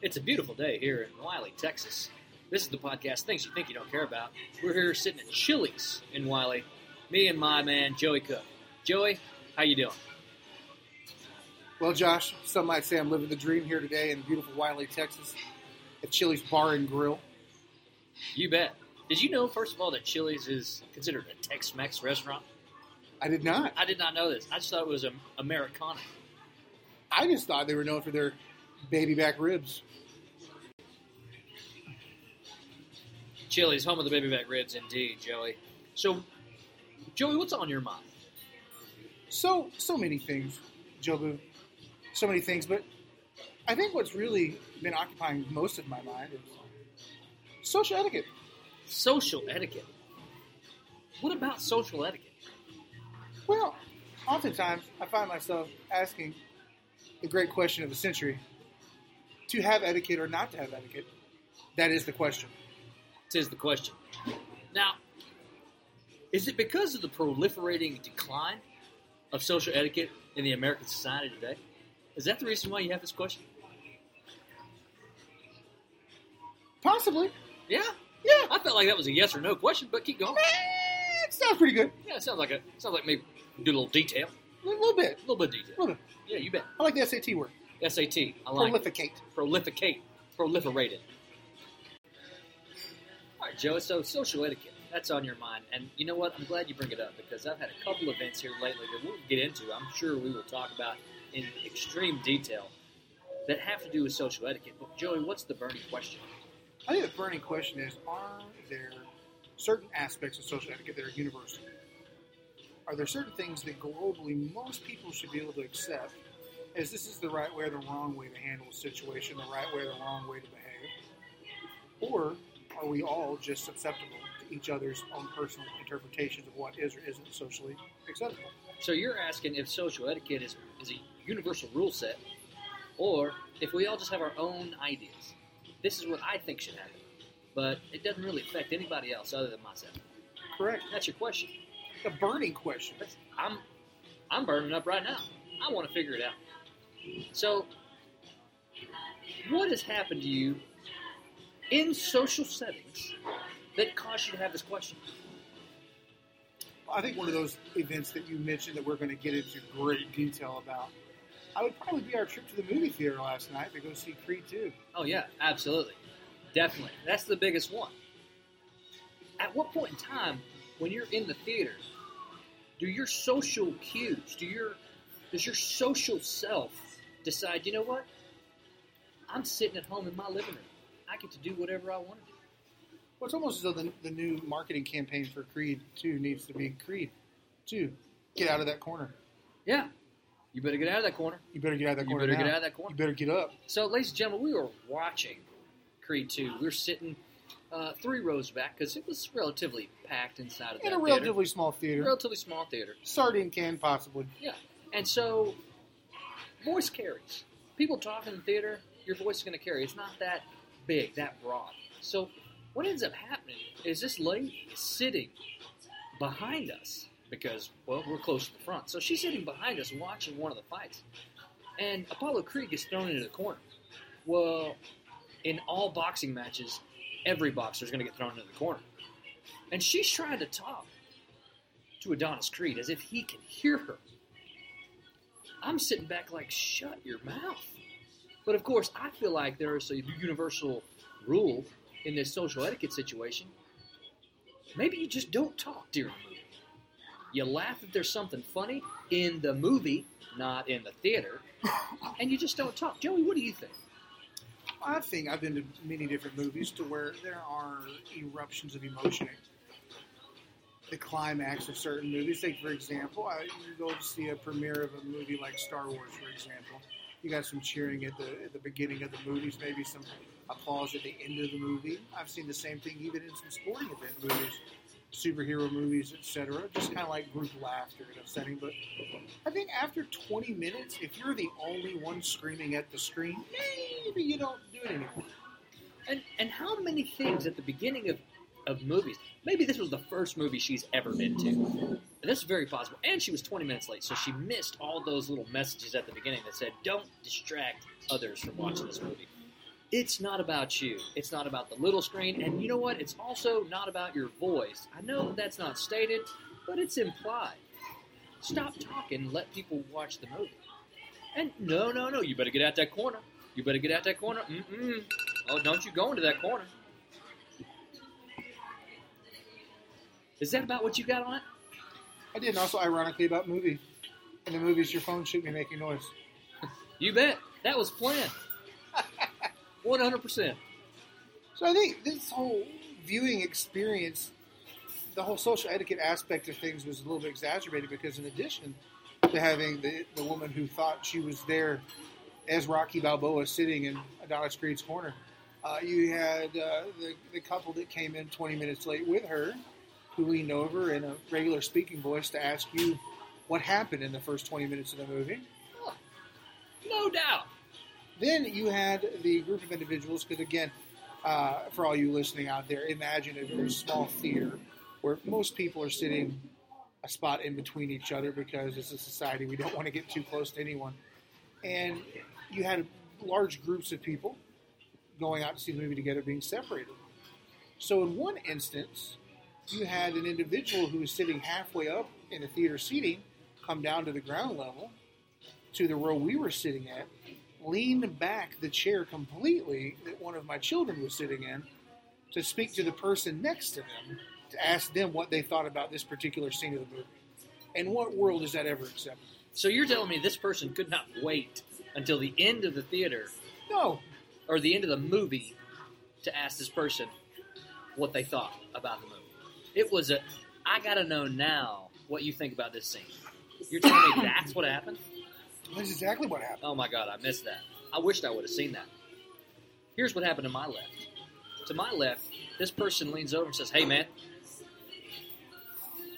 It's a beautiful day here in Wylie, Texas. This is the podcast Things You Think You Don't Care About. We're here sitting at Chili's in Wylie. Me and my man Joey Cook. Joey, how you doing? Well, Josh, some might say I'm living the dream here today in beautiful Wylie, Texas, at Chili's Bar and Grill. You bet. Did you know, first of all, that Chili's is considered a Tex-Mex restaurant? I did not. I did not know this. I just thought it was Americana. I just thought they were known for their baby back ribs. Chili's, home of the baby back ribs, indeed, Joey. So, Joey, what's on your mind? So, so many things, Jobu. So many things, but I think what's really been occupying most of my mind is social etiquette. Social etiquette. What about social etiquette? Well, oftentimes I find myself asking the great question of the century to have etiquette or not to have etiquette. That is the question. Tis the question. Now, is it because of the proliferating decline of social etiquette in the American society today? Is that the reason why you have this question? Possibly. Yeah, Yeah. I felt like that was a yes or no question, but keep going. Eh, It sounds pretty good. Yeah, it sounds like a sounds like maybe do a little detail, A little bit. a little bit of detail. A little bit. Yeah, you bet. I like the SAT word. SAT, I like it. Prolificate. prolificate, proliferated. Joe. So social etiquette, that's on your mind, and you know what? I'm glad you bring it up because I've had a couple events here lately that we'll get into. I'm sure we will talk about in extreme detail that have to do with social etiquette. But Joey, what's the burning question? I think the burning question is are there certain aspects of social etiquette that are universal? Are there certain things that globally most people should be able to accept as this is the right way or the wrong way to handle a situation, the right way or the wrong way to behave? Or are we all just susceptible to each other's own personal interpretations of what is or isn't socially acceptable? So you're asking if social etiquette is, is a universal rule set, or if we all just have our own ideas. This is what I think should happen, but it doesn't really affect anybody else other than myself. Correct. That's your question. The burning question. That's- I'm I'm burning up right now. I want to figure it out. So, what has happened to you in social settings that cause you to have this question? I think one of those events that you mentioned that we're going to get into great detail about, I would probably be our trip to the movie theater last night to go see Creed 2. Oh yeah, absolutely, definitely. That's the biggest one. At what point in time, when you're in the theater, do your social cues, do your does your social self decide? You know what? I'm sitting at home in my living room. I get to do whatever I want to do. Well, it's almost as though the, the new marketing campaign for Creed 2 needs to be Creed 2. Get out of that corner. Yeah, you better get out of that corner. You better get out of that corner. You better now. get out of that corner. You better get up. So, ladies and gentlemen, we were watching Creed 2. We were sitting uh, three rows back because it was relatively packed inside of In a theater. relatively small theater. relatively small theater. Sardine can, possibly. Yeah. And so, voice carries. People talk in the theater, your voice is going to carry. It's not that big, that broad. So, what ends up happening is this lady is sitting behind us because, well, we're close to the front. So, she's sitting behind us watching one of the fights. And Apollo Creed gets thrown into the corner. Well, in all boxing matches, every boxer is going to get thrown into the corner. And she's trying to talk to Adonis Creed as if he can hear her. I'm sitting back like, shut your mouth. But of course, I feel like there is a universal rule in this social etiquette situation. Maybe you just don't talk during the movie. You laugh if there's something funny in the movie, not in the theater, and you just don't talk. Joey, what do you think? I think I've been to many different movies to where there are eruptions of emotion. The climax of certain movies. Take for example, I, you go to see a premiere of a movie like Star Wars, for example. You got some cheering at the at the beginning of the movies, maybe some applause at the end of the movie. I've seen the same thing even in some sporting event movies, superhero movies, etc. Just kind of like group laughter in a setting. But I think after 20 minutes, if you're the only one screaming at the screen, maybe you don't do it anymore. And and how many things at the beginning of, of movies? Maybe this was the first movie she's ever been to. And that's very possible. And she was 20 minutes late, so she missed all those little messages at the beginning that said, "Don't distract others from watching this movie." It's not about you. It's not about the little screen. And you know what? It's also not about your voice. I know that's not stated, but it's implied. Stop talking let people watch the movie. And no, no, no. You better get out that corner. You better get out that corner. Mm-mm. Oh, don't you go into that corner. Is that about what you got on it? I did, and also ironically about movie. In the movies, your phone shouldn't be making noise. You bet. That was planned. 100%. So I think this whole viewing experience, the whole social etiquette aspect of things was a little bit exaggerated because in addition to having the, the woman who thought she was there as Rocky Balboa sitting in Adonis Creed's corner, uh, you had uh, the, the couple that came in 20 minutes late with her who leaned over in a regular speaking voice to ask you what happened in the first 20 minutes of the movie. No doubt. Then you had the group of individuals, because again, uh, for all you listening out there, imagine a very small theater where most people are sitting a spot in between each other because as a society we don't want to get too close to anyone. And you had large groups of people going out to see the movie together being separated. So in one instance, you had an individual who was sitting halfway up in the theater seating come down to the ground level to the row we were sitting at, lean back the chair completely that one of my children was sitting in to speak to the person next to them to ask them what they thought about this particular scene of the movie. In what world is that ever accepted? So you're telling me this person could not wait until the end of the theater No. or the end of the movie to ask this person what they thought about the movie. It was a, I gotta know now what you think about this scene. You're telling me that's what happened? That's exactly what happened. Oh my god, I missed that. I wished I would have seen that. Here's what happened to my left. To my left, this person leans over and says, Hey man.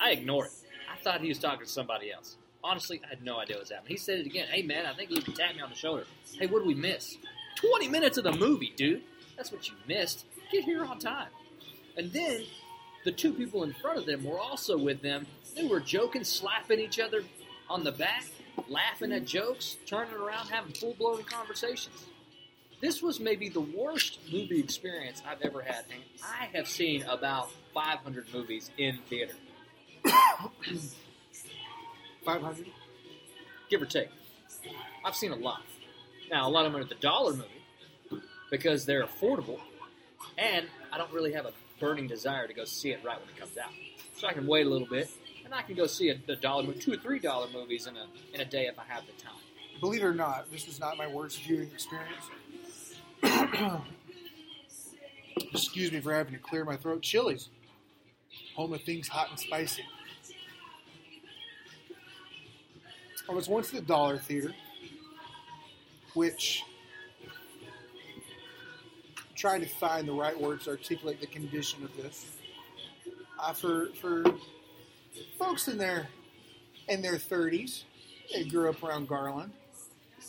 I ignore it. I thought he was talking to somebody else. Honestly, I had no idea what was happening. He said it again. Hey man, I think you can tap me on the shoulder. Hey, what did we miss? 20 minutes of the movie, dude. That's what you missed. Get here on time. And then the two people in front of them were also with them. They were joking, slapping each other on the back, laughing at jokes, turning around, having full blown conversations. This was maybe the worst movie experience I've ever had, and I have seen about 500 movies in theater, 500? give or take. I've seen a lot. Now, a lot of them are the dollar movie because they're affordable, and I don't really have a burning desire to go see it right when it comes out. So I can wait a little bit, and I can go see a, a dollar, two or three dollar movies in a in a day if I have the time. Believe it or not, this was not my worst viewing experience. Excuse me for having to clear my throat. Chili's, home of things hot and spicy. I was once at the Dollar Theater, which trying to find the right words to articulate the condition of this. Uh, for for folks in their in their 30s, they grew up around Garland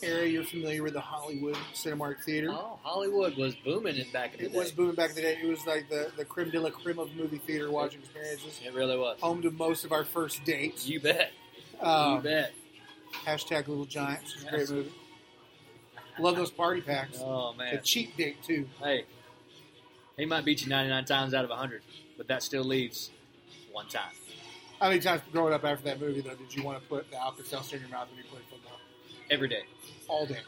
area. You're familiar with the Hollywood Cinemark Theater. Oh, Hollywood was booming in back in the It day. It was booming back in the day. It was like the, the creme de la creme of movie theater watching experiences. It really was. Home to most of our first dates. You bet. you Um, bet. hashtag Little Giants. It's a Yes. great movie. Love those party packs. Oh man. cheap date too. Hey, he might beat you 99 times out of 100, but that still leaves one time. How many times growing up after that movie though did you want to put the Alka-Seltzer in your mouth when you played football? Every day. all day.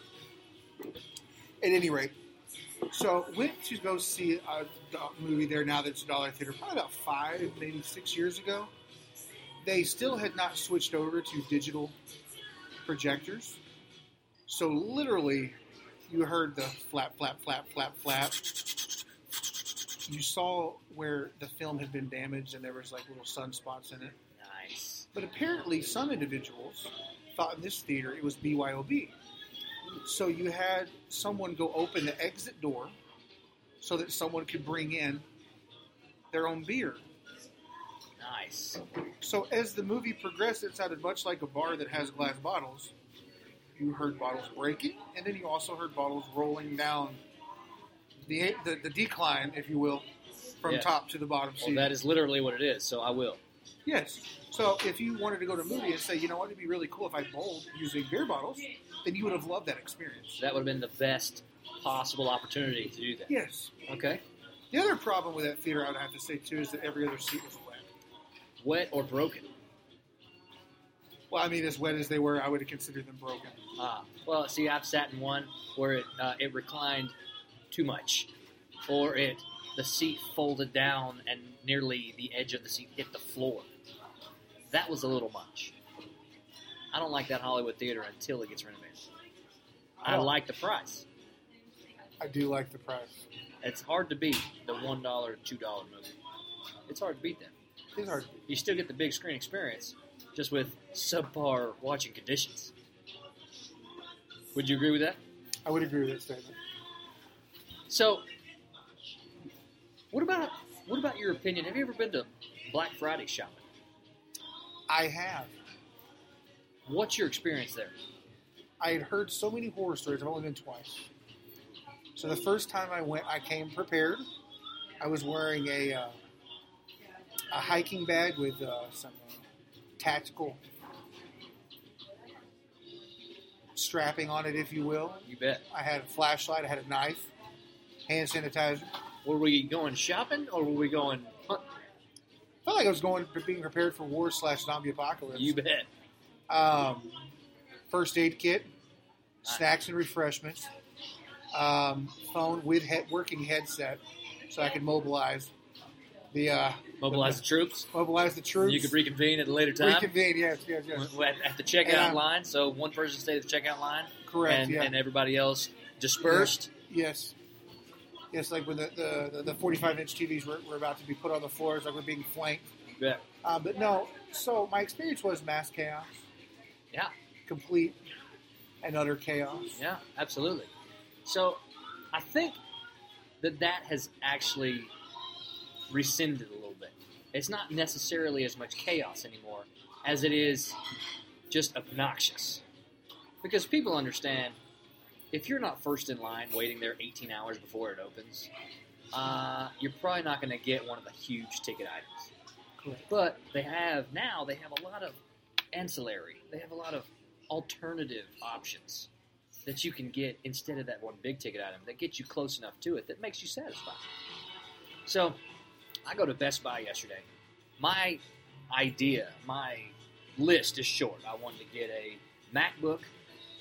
At any rate, so went to go see uh, a movie there now that's a dollar theater probably about five, maybe six years ago. They still had not switched over to digital projectors, so literally, you heard the flap, flap, flap, flap, flap. You saw where the film had been damaged and there was like little sunspots in it. Nice. But apparently, some individuals thought in this theater it was BYOB. So you had someone go open the exit door so that someone could bring in their own beer. Nice. So as the movie progressed, it sounded much like a bar that has glass bottles. You heard bottles breaking, and then you also heard bottles rolling down the the, the decline, if you will, from Yeah. top to the bottom Well, that is literally what it is, so I will. Yes. So if you wanted to go to a movie and say, you know what, it'd be really cool if I bowled using beer bottles, then you would have loved that experience. That would have been the best possible opportunity to do that. Yes. Okay. The other problem with that theater, I would have to say too, is that every other seat was wet. Wet or broken. Well, I mean, as wet as they were, I would have considered them broken. Ah, well, see, I've sat in one where it uh, it reclined too much, or it the seat folded down and nearly the edge of the seat hit the floor. That was a little much. I don't like that Hollywood theater until it gets renovated. I Oh. like the price. I do like the price. It's hard to beat the one dollar, two dollar movie. It's hard to beat that. It's hard. You still get the big screen experience, just with subpar watching conditions. Would you agree with that? I would agree with that statement. So, what about what about your opinion? Have you ever been to Black Friday shopping? I have. What's your experience there? I had heard so many horror stories. I've only been twice. So the first time I went, I came prepared. I was wearing a uh, a hiking bag with uh, some uh, tactical strapping on it, if you will. You bet. I had a flashlight. I had a knife, hand sanitizer. Were we going shopping or were we going hunt? Felt like I was going being prepared for war slash zombie apocalypse. You bet. um, first aid kit, Nice. snacks and refreshments, um, phone with head, working headset, so I could mobilize the uh, Mobilize the troops. mobilize the troops. You could reconvene at a later time reconvene. Yes, yes, yes. at, at the checkout And line. So one person stayed at the checkout line, Correct. and, yeah. and everybody else dispersed. yes. Yes, like when the, the, the, the 45 inch TVs were, were about to be put on the floors, like we're being flanked. Yeah. Uh, but no, so my experience was mass chaos. Yeah. Complete and utter chaos. Yeah, absolutely. So I think that that has actually rescinded a little bit. It's not necessarily as much chaos anymore as it is just obnoxious. Because people understand if you're not first in line waiting there 18 hours before it opens, uh, you're probably not going to get one of the huge ticket items. But they have now they have a lot of ancillary. They have a lot of alternative options that you can get instead of that one big ticket item that gets you close enough to it that makes you satisfied. So, I go to Best Buy yesterday. My idea, my list is short. I wanted to get a MacBook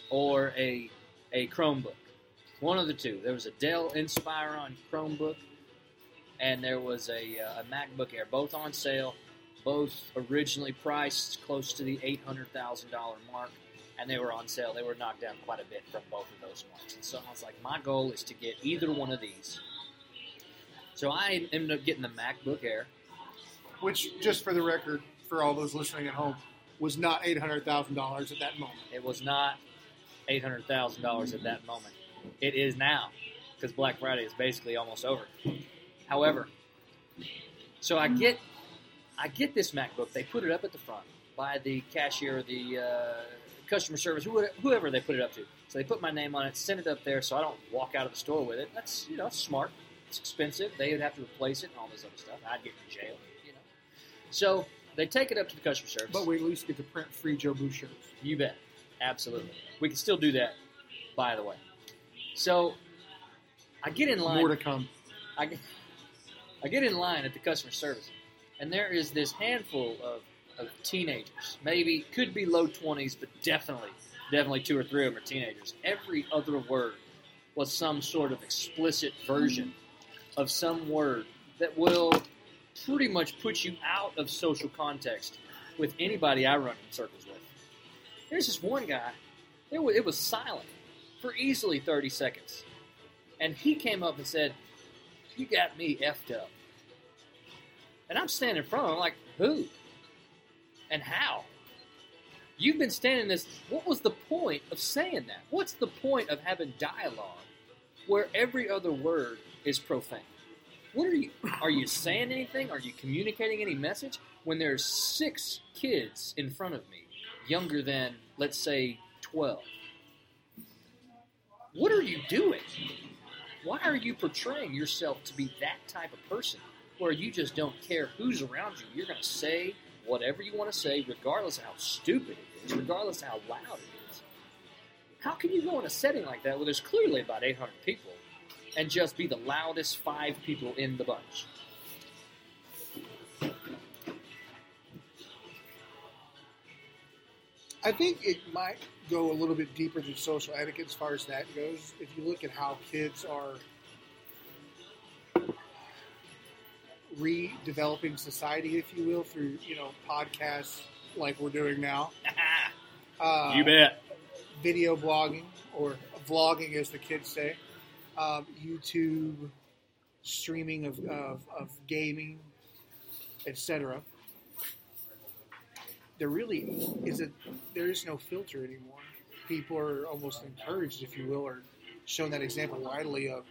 or a a Chromebook. One of the two. There was a Dell Inspiron Chromebook and there was a, uh, a MacBook Air, both on sale, both originally priced close to the $800,000 mark, and they were on sale. They were knocked down quite a bit from both of those marks. And so I was like, my goal is to get either one of these. So I ended up getting the MacBook Air. Which, just for the record, for all those listening at home, was not eight hundred thousand dollars at that moment. It was not $800,000 at that moment. It is now, because Black Friday is basically almost over. However, so I get I get this MacBook. They put it up at the front by the cashier, the uh, customer service, whoever they put it up to. So they put my name on it, send it up there, so I don't walk out of the store with it. That's you know smart. It's expensive. They would have to replace it and all this other stuff. I'd get in jail, you know. So they take it up to the customer service. But we at least get to print free Joe Boo shirts. You bet. Absolutely. We can still do that, by the way. So I get in line. More to come. I get, I get in line at the customer service, and there is this handful of, of teenagers. Maybe could be low twenties, but definitely, definitely two or three of them are teenagers. Every other word was some sort of explicit version of some word that will pretty much put you out of social context with anybody I run in circles with. There's this one guy. It was, it was silent for easily 30 seconds. And he came up and said, You got me effed up. And I'm standing in front of him, like, Who? And how? You've been standing this. What was the point of saying that? What's the point of having dialogue where every other word is profane? What are you? Are you saying anything? Are you communicating any message when there's six kids in front of me, younger than, let's say, 12? What are you doing? Why are you portraying yourself to be that type of person where you just don't care who's around you? You're going to say whatever you want to say, regardless of how stupid it is, regardless of how loud it is. How can you go in a setting like that where there's clearly about 800 people and just be the loudest five people in the bunch? I think it might go a little bit deeper than social etiquette as far as that goes. If you look at how kids are redeveloping society, if you will, through you know podcasts like we're doing now, uh, you bet. video blogging or vlogging, as the kids say, um, YouTube, streaming of, of, of gaming, etc. There really is a there is no filter anymore. People are almost encouraged, if you will, or shown that example widely of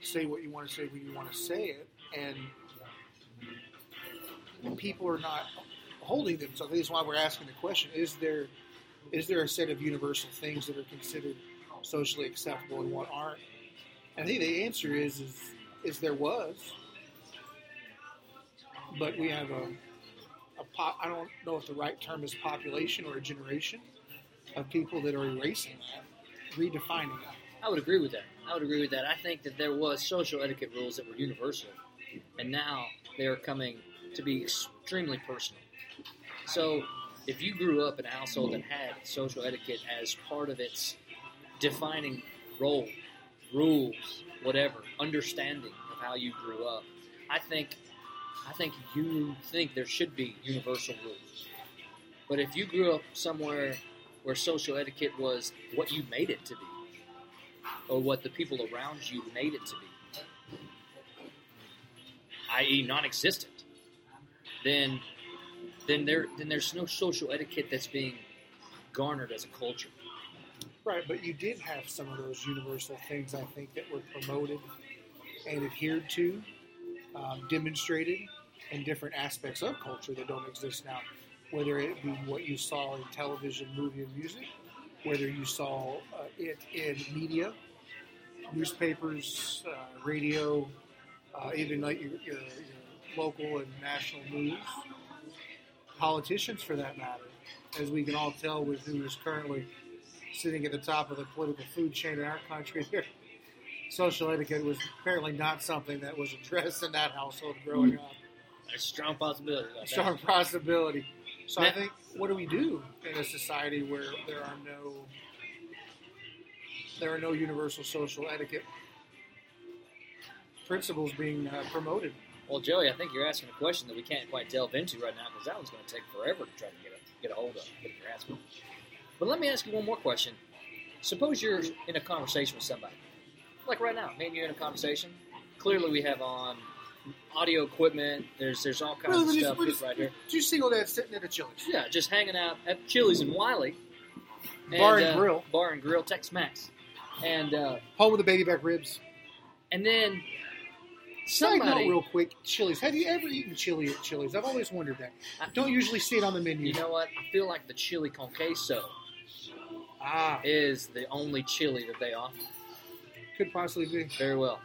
say what you want to say when you want to say it, and people are not holding them. So that's why we're asking the question: Is there is there a set of universal things that are considered socially acceptable and what aren't? I think the answer is is, is there was, but we have a, a pop, I don't know if the right term is population or a generation of people that are erasing that, redefining it. I would agree with that. I would agree with that. I think that there was social etiquette rules that were universal, and now they are coming to be extremely personal. So, if you grew up in a household that had social etiquette as part of its defining role, rules, whatever, understanding of how you grew up, I think, I think you think there should be universal rules. But if you grew up somewhere where social etiquette was what you made it to be, or what the people around you made it to be, i.e., non-existent, then then there then there's no social etiquette that's being garnered as a culture. Right, but you did have some of those universal things, I think, that were promoted and adhered to, um, demonstrated in different aspects of culture that don't exist now. Whether it be what you saw in television, movie, and music, whether you saw uh, it in media, newspapers, uh, radio, uh, even like your, your, your local and national news, politicians for that matter, as we can all tell with who is currently sitting at the top of the political food chain in our country. Here, social etiquette was apparently not something that was addressed in that household growing up. A strong possibility. About Strong that. possibility. So I think, what do we do in a society where there are no there are no universal social etiquette principles being uh, promoted? Well, Joey, I think you're asking a question that we can't quite delve into right now because that one's going to take forever to try to get a, get a hold of, get a grasp of. But let me ask you one more question. Suppose you're in a conversation with somebody, like right now, me and you in a conversation. Clearly, we have on audio equipment. There's there's all kinds Well, of stuff we're just just- right here. Two single dads sitting at a Chili's. Yeah, just hanging out at Chili's in Wylie. Bar and uh, Grill. Bar and Grill, Tex Mex. And uh, Home with the baby back ribs. and then Side note, somebody, real quick, Chili's. Have you ever eaten chili at Chili's? I've always wondered that. I- Don't usually see it on the menu. you know what? I feel like the chili con queso ah, is the only chili that they offer. could possibly be. Very well.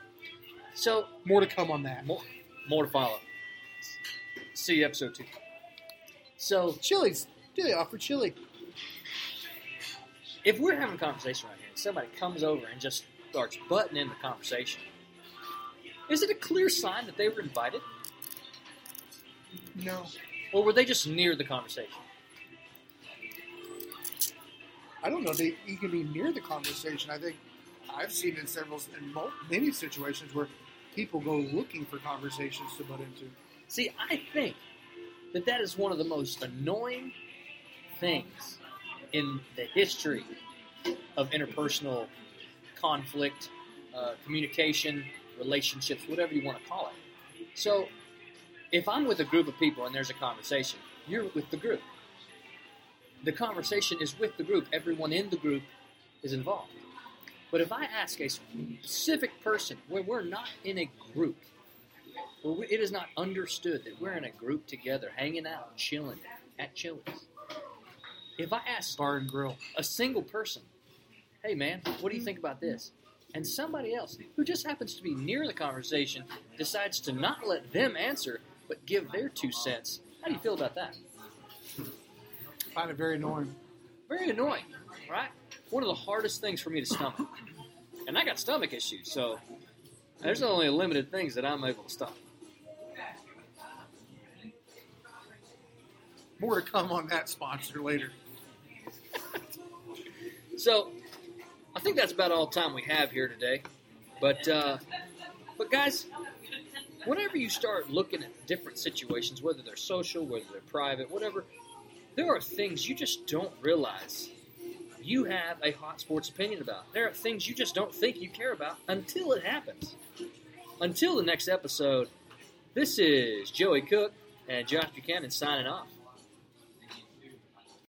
So More to come on that. more, more to follow. See you episode two. So chilies, Do they offer chili? if we're having a conversation right here, and somebody comes over and just starts butting in the conversation, is it a clear sign that they were invited, No. or were they just near the conversation? I don't know. They, can be near the conversation. I think I've seen in several, in many situations where people go looking for conversations to butt into. See, I think that that is one of the most annoying things in the history of interpersonal conflict, uh, communication, relationships, whatever you want to call it. So, if I'm with a group of people and there's a conversation, you're with the group. The conversation is with the group. Everyone in the group is involved. But if I ask a specific person where we're not in a group, where we, it is not understood that we're in a group together, hanging out, chilling at Chili's. If I ask Bar and grill. a single person, hey man, what do you think about this? And somebody else who just happens to be near the conversation decides to not let them answer, but give their two cents. How do you feel about that? Find it very annoying. Very annoying, right? one of the hardest things for me to stomach. And I got stomach issues, so there's only limited things that I'm able to stomach. More to come on that sponsor later. So, I think that's about all time we have here today. But, uh, but guys, whenever you start looking at different situations, whether they're social, whether they're private, whatever, there are things you just don't realize you have a hot sports opinion about. There are things you just don't think you care about until it happens. Until the next episode, this is Joey Cook and Josh Buchanan signing off.